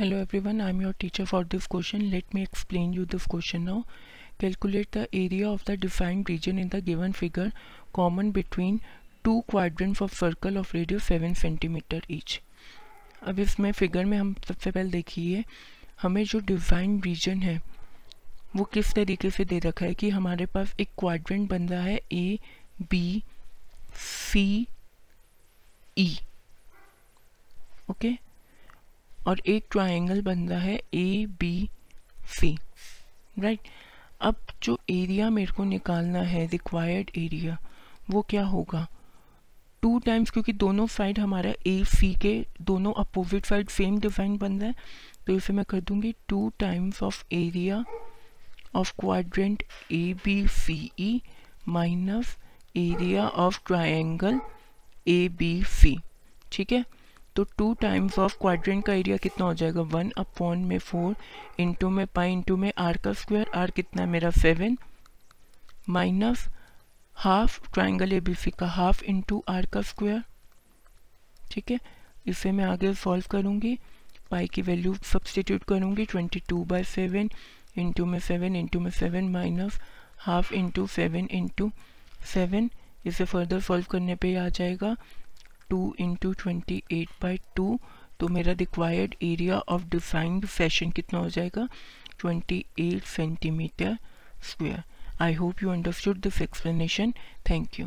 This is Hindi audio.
Hello everyone I am your teacher for this question let me explain you this question now calculate the area of the defined region in the given figure common between two quadrant of circle of radio seven centimetre each अब इसमें फिगर में हम सबसे पहले देखिए, हमें जो डिफाइंड रीजन है, वो किस तरीके से दे रखा है कि हमारे पास एक क्वाड्रेंट बन रहा है ए बी सी ई ओके? और एक ट्राइंगल बन रहा है ए बी सी राइट अब जो एरिया मेरे को निकालना है रिक्वायर्ड एरिया वो क्या होगा? टू टाइम्स क्योंकि दोनों साइड हमारा ए सी के दोनों अपोजिट साइड सेम डिफाइन बन रहा है तो इसे मैं कर दूँगी two times of area of quadrant A B C E minus area of triangle A B C ठीक है? तो टू टाइम्स ऑफ़ क्वाड्रेंट का एरिया कितना हो जाएगा? वन अपॉन में फोर इंटू में पाई इंटू में आर का स्क्वायर आर कितना है मेरा seven minus half triangle A B C का हाफ़ इंटू आर का स्क्वायर ठीक है? इसे मैं आगे सॉल्व करूँगी। पाई की वैल्यू सब्सटीट्यूट करूँगी twenty two by seven into में सेवन इंटू में seven minus half into seven into seven इसे फर्दर सॉल्व करने पे आ जाएगा। Two into twenty eight by two तो मेरा required area of defined fashion कितना हो जाएगा? Twenty eight centimetre square I hope you understood this explanation thank you